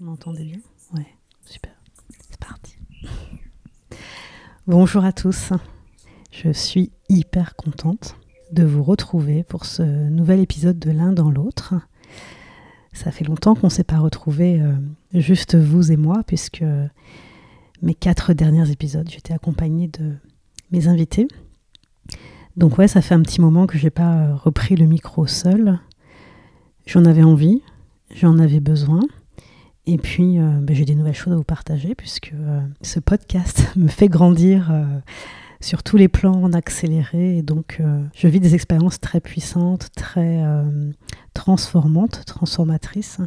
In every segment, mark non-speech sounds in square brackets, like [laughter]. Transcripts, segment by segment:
Vous m'entendez bien? Ouais, super. C'est parti. Bonjour à tous. Je suis hyper contente de vous retrouver pour ce nouvel épisode de l'un dans l'autre. Ça fait longtemps qu'on ne s'est pas retrouvés, euh, juste vous et moi, puisque mes quatre derniers épisodes, j'étais accompagnée de mes invités. Donc ouais, ça fait un petit moment que j'ai pas repris le micro seul. J'en avais envie, j'en avais besoin. Et puis, euh, ben, j'ai des nouvelles choses à vous partager puisque euh, ce podcast [laughs] me fait grandir euh, sur tous les plans en accéléré. Et donc, je vis des expériences très puissantes, très transformantes, transformatrices.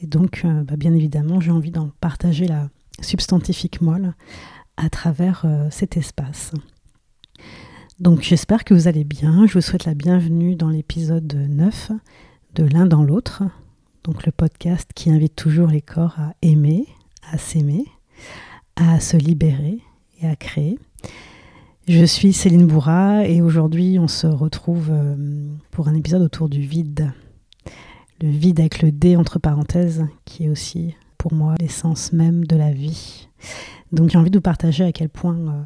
Et donc, ben, bien évidemment, j'ai envie d'en partager la substantifique moelle à travers cet espace. Donc, j'espère que vous allez bien. Je vous souhaite la bienvenue dans l'épisode 9 de l'un dans l'autre donc le podcast qui invite toujours les corps à aimer, à s'aimer, à se libérer et à créer. Je suis Céline Bourra et aujourd'hui on se retrouve euh, pour un épisode autour du vide. Le vide avec le D entre parenthèses qui est aussi pour moi l'essence même de la vie. Donc j'ai envie de vous partager à quel point euh,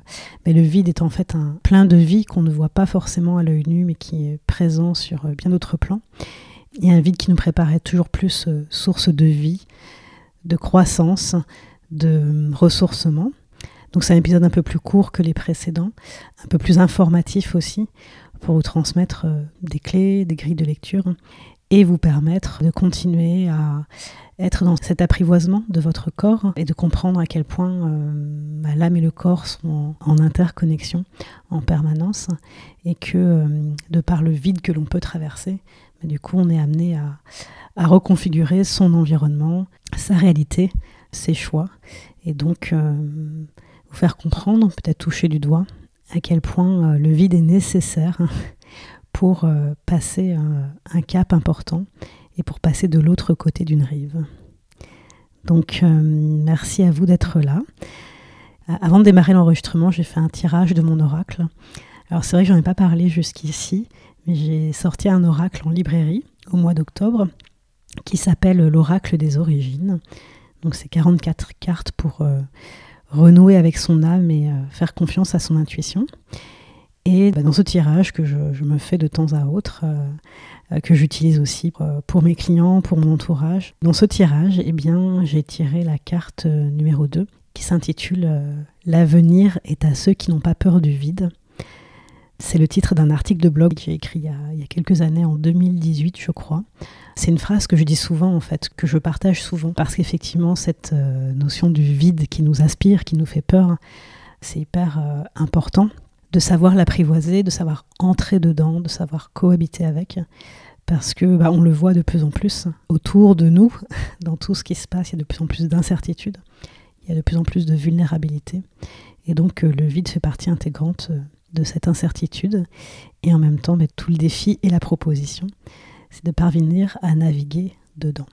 ben, le vide est en fait un plein de vie qu'on ne voit pas forcément à l'œil nu mais qui est présent sur euh, bien d'autres plans a un vide qui nous préparait toujours plus euh, source de vie, de croissance, de ressourcement. Donc c'est un épisode un peu plus court que les précédents, un peu plus informatif aussi, pour vous transmettre euh, des clés, des grilles de lecture, et vous permettre de continuer à être dans cet apprivoisement de votre corps et de comprendre à quel point euh, bah, l'âme et le corps sont en, interconnexion en permanence et que de par le vide que l'on peut traverser, du coup, on est amené à, reconfigurer son environnement, sa réalité, ses choix, et donc euh, vous faire comprendre, peut-être toucher du doigt, à quel point euh, le vide est nécessaire [laughs] pour euh, passer un cap important et pour passer de l'autre côté d'une rive. Donc merci à vous d'être là. Avant de démarrer l'enregistrement, j'ai fait un tirage de mon oracle. Alors c'est vrai que j'en ai pas parlé jusqu'ici, j'ai sorti un oracle en librairie au mois d'octobre qui s'appelle l'oracle des origines. Donc c'est 44 cartes pour euh, renouer avec son âme et euh, faire confiance à son intuition. Et bah, dans ce tirage que je, me fais de temps à autre, euh, que j'utilise aussi pour, mes clients, pour mon entourage, dans ce tirage, eh bien, j'ai tiré la carte numéro 2 qui s'intitule L'avenir est à ceux qui n'ont pas peur du vide. C'est le titre d'un article de blog que j'ai écrit il y, a, quelques années, en 2018 je crois. C'est une phrase que je dis souvent en fait, que je partage souvent, parce qu'effectivement cette euh, notion du vide qui nous aspire, qui nous fait peur, c'est hyper euh, important de savoir l'apprivoiser, de savoir entrer dedans, de savoir cohabiter avec, parce que bah, on le voit de plus en plus autour de nous, [laughs] dans tout ce qui se passe, il y a de plus en plus d'incertitudes, il y a de plus en plus de vulnérabilité, et donc euh, le vide fait partie intégrante de cette incertitude et en même temps tout le défi et la proposition, c'est de parvenir à naviguer dedans.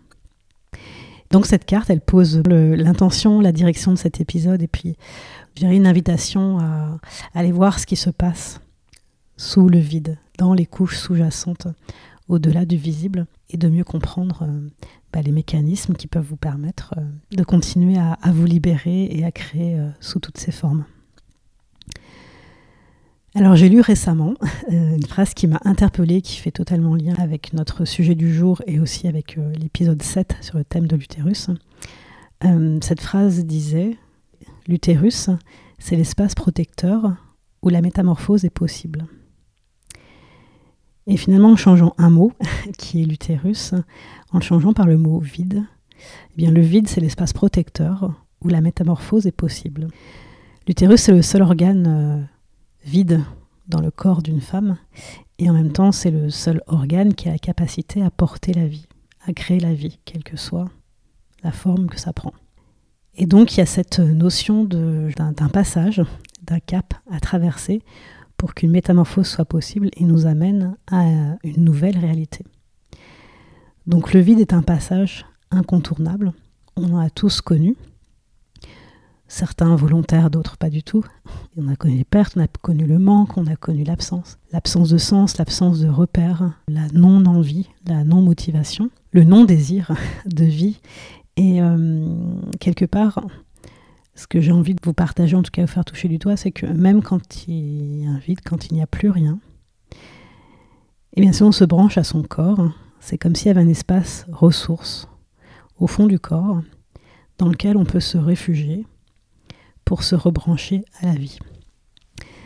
Donc cette carte, elle pose l'intention, la direction de cet épisode et puis je dirais une invitation à, aller voir ce qui se passe sous le vide, dans les couches sous-jacentes, au-delà du visible et de mieux comprendre euh, bah, les mécanismes qui peuvent vous permettre euh, de continuer à, vous libérer et à créer euh, sous toutes ces formes. Alors j'ai lu récemment euh, une phrase qui m'a interpellée, qui fait totalement lien avec notre sujet du jour et aussi avec euh, l'épisode 7 sur le thème de l'utérus. Euh, cette phrase disait L'utérus, c'est l'espace protecteur où la métamorphose est possible. Et finalement, en changeant un mot, [laughs] qui est l'utérus, en le changeant par le mot vide, eh bien le vide, c'est l'espace protecteur où la métamorphose est possible. L'utérus, c'est le seul organe vide dans le corps d'une femme, et en même temps c'est le seul organe qui a la capacité à porter la vie, à créer la vie, quelle que soit la forme que ça prend. Et donc il y a cette notion d'un passage, d'un cap à traverser pour qu'une métamorphose soit possible et nous amène à une nouvelle réalité. Donc le vide est un passage incontournable, on en a tous connu, certains volontaires, d'autres pas du tout. on a connu les pertes, on a connu le manque, on a connu l'absence. L'absence de sens, l'absence de repères, la non-envie, la non-motivation, le non-désir de vie Et euh, quelque part, ce que j'ai envie de vous partager, en tout cas vous faire toucher du doigt, c'est que même quand il y a un vide, quand il n'y a plus rien, et eh bien si on se branche à son corps, c'est comme s'il y avait un espace ressource au fond du corps dans lequel on peut se réfugier pour se rebrancher à la vie.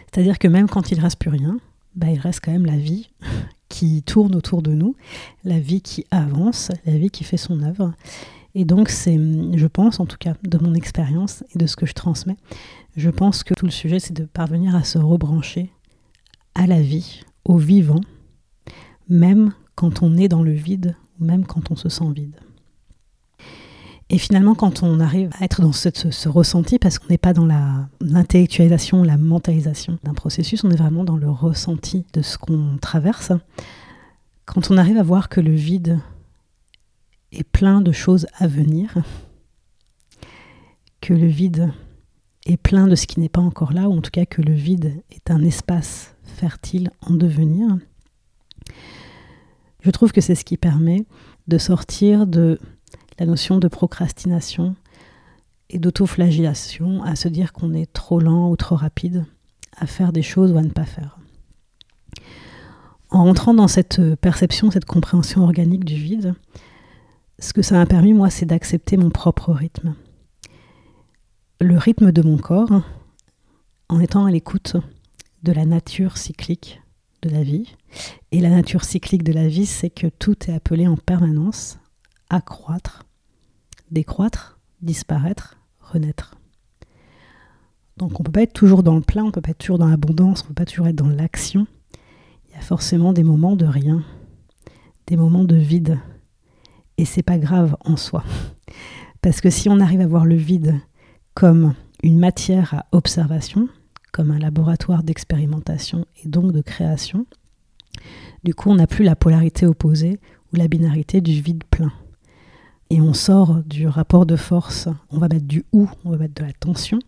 C'est-à-dire que même quand il ne reste plus rien, bah, il reste quand même la vie [laughs] qui tourne autour de nous, la vie qui avance, la vie qui fait son œuvre. Et donc, c'est, je pense, en tout cas, de mon expérience et de ce que je transmets, je pense que tout le sujet, c'est de parvenir à se rebrancher à la vie, au vivant, même quand on est dans le vide, même quand on se sent vide. Et finalement, quand on arrive à être dans ce, ressenti, parce qu'on n'est pas dans l'intellectualisation, la mentalisation d'un processus, on est vraiment dans le ressenti de ce qu'on traverse, quand on arrive à voir que le vide est plein de choses à venir, que le vide est plein de ce qui n'est pas encore là, ou en tout cas que le vide est un espace fertile en devenir, je trouve que c'est ce qui permet de sortir de la notion de procrastination et d'autoflagellation, à se dire qu'on est trop lent ou trop rapide à faire des choses ou à ne pas faire. En rentrant dans cette perception, cette compréhension organique du vide, ce que ça m'a permis, moi, c'est d'accepter mon propre rythme. Le rythme de mon corps, en étant à l'écoute de la nature cyclique de la vie. Et la nature cyclique de la vie, c'est que tout est appelé en permanence à croître, décroître, disparaître, renaître. Donc on ne peut pas être toujours dans le plein, on ne peut pas être toujours dans l'abondance, on ne peut pas toujours être dans l'action. Il y a forcément des moments de rien, des moments de vide. Et c'est pas grave en soi. Parce que si on arrive à voir le vide comme une matière à observation, comme un laboratoire d'expérimentation et donc de création, du coup on n'a plus la polarité opposée ou la binarité du vide plein et on sort du rapport de force, on va mettre du ou, on va mettre de la tension,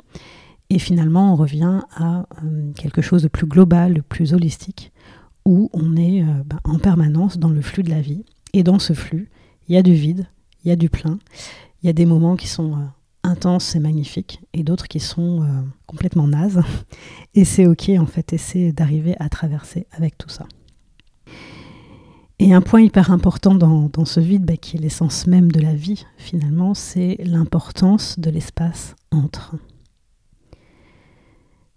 et finalement on revient à euh, quelque chose de plus global, de plus holistique, où on est euh, ben, en permanence dans le flux de la vie, et dans ce flux, il y a du vide, il y a du plein, il y a des moments qui sont euh, intenses et magnifiques, et d'autres qui sont complètement nazes, et c'est ok en fait, essayer d'arriver à traverser avec tout ça. Et un point hyper important dans, ce vide, bah, qui est l'essence même de la vie, finalement, c'est l'importance de l'espace entre.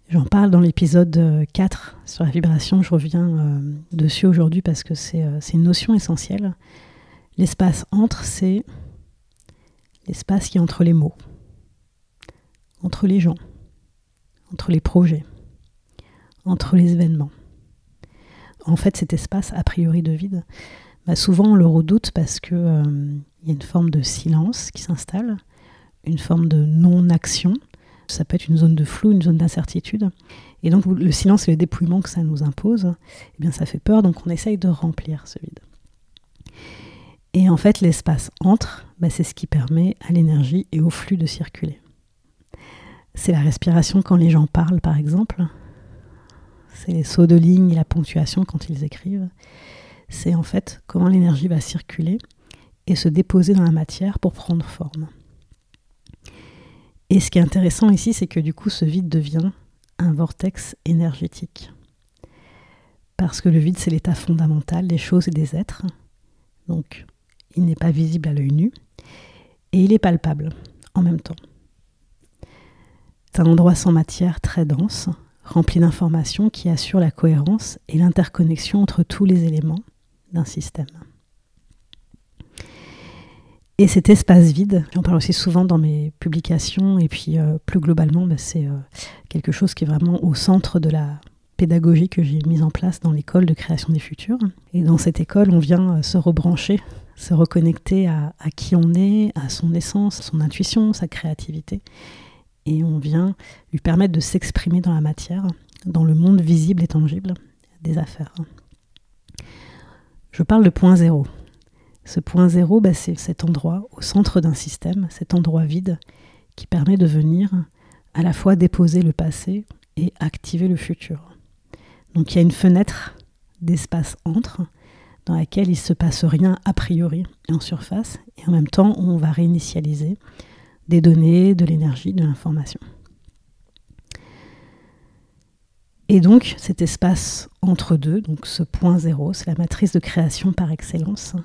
J'en parle dans l'épisode 4 sur la vibration, je reviens euh, dessus aujourd'hui parce que euh, c'est une notion essentielle. L'espace entre, c'est l'espace qui est entre les mots, entre les gens, entre les projets, entre les événements en fait cet espace a priori de vide, bah, souvent on le redoute parce qu'il euh, y a une forme de silence qui s'installe, une forme de non-action. Ça peut être une zone de flou, une zone d'incertitude. Et donc le silence et le dépouillement que ça nous impose, eh bien ça fait peur, donc on essaye de remplir ce vide. Et en fait, l'espace entre, bah, c'est ce qui permet à l'énergie et au flux de circuler. C'est la respiration quand les gens parlent, par exemple c'est les sauts de ligne et la ponctuation quand ils écrivent. C'est en fait comment l'énergie va circuler et se déposer dans la matière pour prendre forme. Et ce qui est intéressant ici, c'est que du coup, ce vide devient un vortex énergétique. Parce que le vide, c'est l'état fondamental des choses et des êtres. Donc, il n'est pas visible à l'œil nu. Et il est palpable en même temps. C'est un endroit sans matière très dense, rempli d'informations qui assurent la cohérence et l'interconnexion entre tous les éléments d'un système. Et cet espace vide, j'en parle aussi souvent dans mes publications, et puis euh, plus globalement, bah, c'est euh, quelque chose qui est vraiment au centre de la pédagogie que j'ai mise en place dans l'école de création des futurs. Et dans cette école, on vient euh, se rebrancher, se reconnecter à, à qui on est, à son essence, son intuition, sa créativité, et on vient lui permettre de s'exprimer dans la matière, dans le monde visible et tangible des affaires. Je parle de point zéro. Ce point zéro, bah, c'est cet endroit au centre d'un système, cet endroit vide qui permet de venir à la fois déposer le passé et activer le futur. Donc il y a une fenêtre d'espace entre dans laquelle il ne se passe rien a priori en surface, et en même temps on va réinitialiser des données, de l'énergie, de l'information. Et donc cet espace entre deux, donc ce point zéro, c'est la matrice de création par excellence,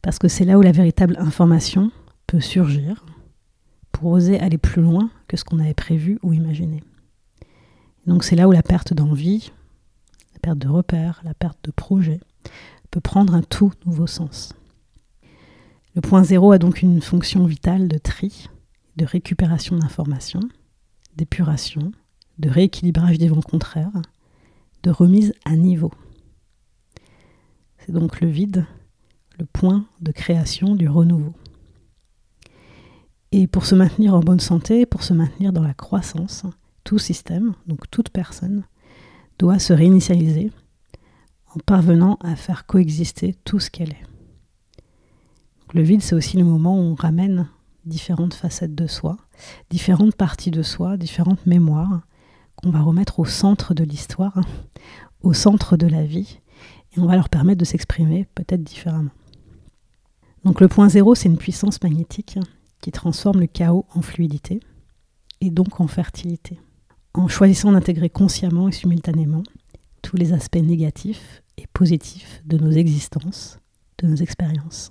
parce que c'est là où la véritable information peut surgir pour oser aller plus loin que ce qu'on avait prévu ou imaginé. Donc c'est là où la perte d'envie, la perte de repères, la perte de projet peut prendre un tout nouveau sens. Le point zéro a donc une fonction vitale de tri, de récupération d'informations, d'épuration, de rééquilibrage des vents contraires, de remise à niveau. C'est donc le vide, le point de création du renouveau. Et pour se maintenir en bonne santé, pour se maintenir dans la croissance, tout système, donc toute personne, doit se réinitialiser en parvenant à faire coexister tout ce qu'elle est. le vide, c'est aussi le moment où on ramène différentes facettes de soi, différentes parties de soi, différentes mémoires, qu'on va remettre au centre de l'histoire, au centre de la vie, et on va leur permettre de s'exprimer peut-être différemment. Donc le point zéro, c'est une puissance magnétique qui transforme le chaos en fluidité, et donc en fertilité, en choisissant d'intégrer consciemment et simultanément tous les aspects négatifs et positifs de nos existences, de nos expériences.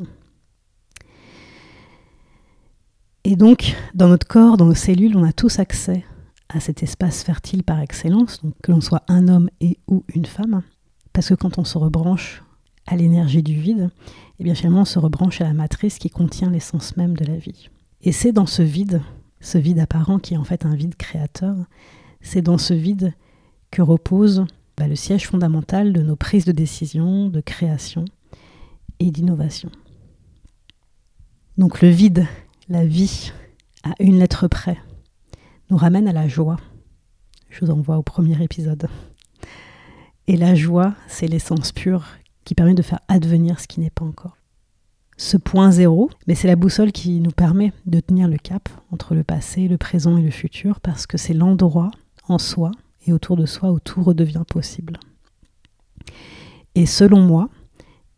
Et donc, dans notre corps, dans nos cellules, on a tous accès à cet espace fertile par excellence, que l'on soit un homme et ou une femme, parce que quand on se rebranche à l'énergie du vide, et eh bien finalement on se rebranche à la matrice qui contient l'essence même de la vie. Et c'est dans ce vide, ce vide apparent qui est en fait un vide créateur, c'est dans ce vide que repose bah, le siège fondamental de nos prises de décision, de création et d'innovation. Donc le vide, la vie, à une lettre près, nous ramène à la joie. Je vous envoie au premier épisode. Et la joie, c'est l'essence pure qui permet de faire advenir ce qui n'est pas encore. Ce point zéro, mais c'est la boussole qui nous permet de tenir le cap entre le passé, le présent et le futur, parce que c'est l'endroit en soi et autour de soi où tout redevient possible. Et selon moi,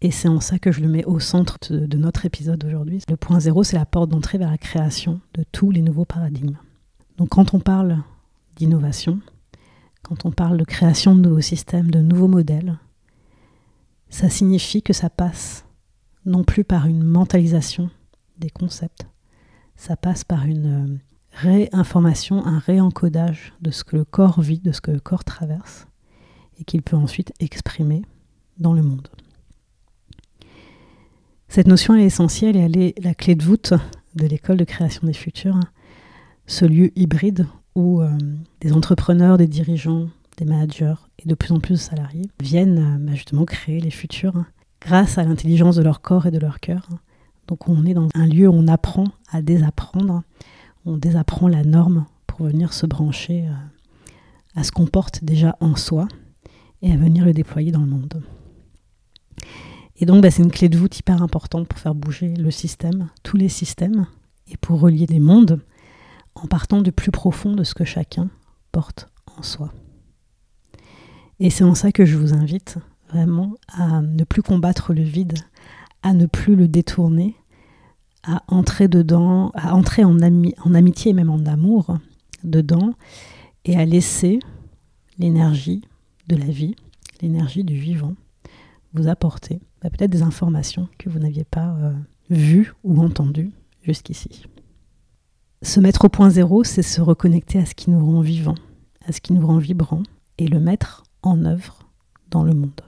et c'est en ça que je le mets au centre de, notre épisode aujourd'hui, le point zéro, c'est la porte d'entrée vers la création de tous les nouveaux paradigmes. Donc quand on parle d'innovation, quand on parle de création de nouveaux systèmes, de nouveaux modèles, ça signifie que ça passe non plus par une mentalisation des concepts, ça passe par une euh, réinformation, un réencodage de ce que le corps vit, de ce que le corps traverse, et qu'il peut ensuite exprimer dans le monde. Cette notion est essentielle et elle est la clé de voûte de l'école de création des futurs ce lieu hybride où euh, des entrepreneurs, des dirigeants, des managers et de plus en plus de salariés viennent euh, bah, justement créer les futurs grâce à l'intelligence de leur corps et de leur cœur. Donc on est dans un lieu où on apprend à désapprendre, on désapprend la norme pour venir se brancher euh, à ce qu'on porte déjà en soi et à venir le déployer dans le monde. Et donc bah, c'est une clé de voûte hyper importante pour faire bouger le système, tous les systèmes, et pour relier les mondes en partant du plus profond de ce que chacun porte en soi. Et c'est en ça que je vous invite vraiment à ne plus combattre le vide, à ne plus le détourner, à entrer dedans, à entrer en, en amitié et même en amour dedans, et à laisser l'énergie de la vie, l'énergie du vivant, apporter bah, peut-être des informations que vous n'aviez pas euh, vues ou entendues jusqu'ici. Se mettre au point zéro, c'est se reconnecter à ce qui nous rend vivants, à ce qui nous rend vibrants, et le mettre en œuvre dans le monde.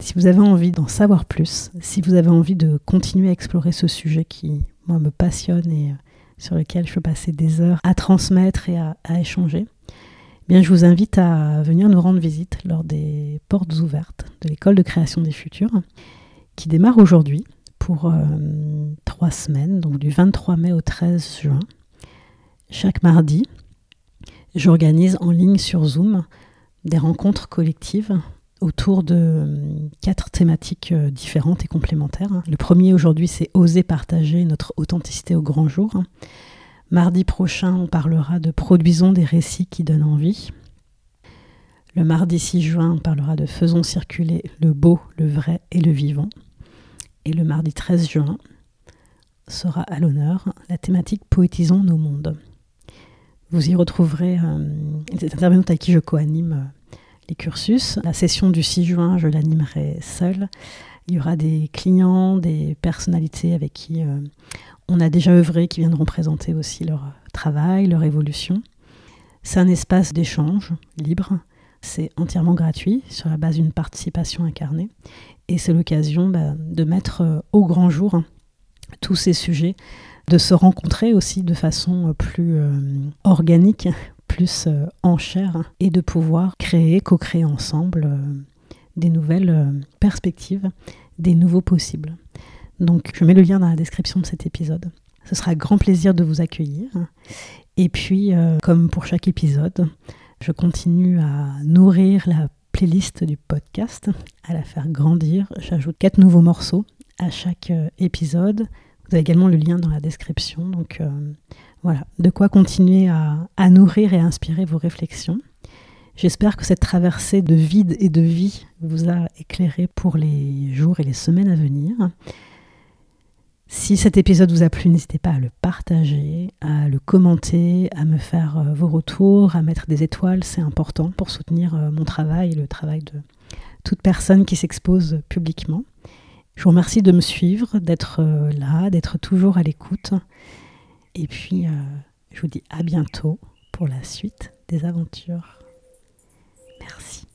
Si vous avez envie d'en savoir plus, si vous avez envie de continuer à explorer ce sujet qui, moi, me passionne et euh, sur lequel je peux passer des heures à transmettre et à, échanger, bien, je vous invite à venir nous rendre visite lors des portes ouvertes de l'école de création des futurs, qui démarre aujourd'hui pour euh, trois semaines, donc du 23 mai au 13 juin. Chaque mardi, j'organise en ligne sur Zoom des rencontres collectives autour de euh, quatre thématiques euh, différentes et complémentaires. Le premier aujourd'hui, c'est oser partager notre authenticité au grand jour. Mardi prochain, on parlera de produisons des récits qui donnent envie. Le mardi 6 juin, on parlera de Faisons circuler le beau, le vrai et le vivant. Et le mardi 13 juin sera à l'honneur la thématique Poétisons nos mondes. Vous y retrouverez euh, des intervenantes avec qui je co-anime euh, les cursus. La session du 6 juin, je l'animerai seule. Il y aura des clients, des personnalités avec qui euh, on a déjà œuvré, qui viendront présenter aussi leur travail, leur évolution. C'est un espace d'échange libre. C'est entièrement gratuit sur la base d'une participation incarnée. Et c'est l'occasion bah, de mettre au grand jour tous ces sujets, de se rencontrer aussi de façon plus euh, organique, [laughs] plus euh, en chair, et de pouvoir créer, co-créer ensemble euh, des nouvelles perspectives, des nouveaux possibles. Donc je mets le lien dans la description de cet épisode. Ce sera grand plaisir de vous accueillir. Et puis, comme pour chaque épisode, je continue à nourrir la playlist du podcast, à la faire grandir. J'ajoute quatre nouveaux morceaux à chaque épisode vous avez également le lien dans la description. Donc euh, voilà, de quoi continuer à, nourrir et à inspirer vos réflexions. J'espère que cette traversée de vide et de vie vous a éclairé pour les jours et les semaines à venir. Si cet épisode vous a plu, n'hésitez pas à le partager, à le commenter, à me faire euh, vos retours, à mettre des étoiles. C'est important pour soutenir euh, mon travail et le travail de toute personne qui s'expose publiquement. Je vous remercie de me suivre, d'être euh, là, d'être toujours à l'écoute. Et puis, je vous dis à bientôt pour la suite des aventures. Merci.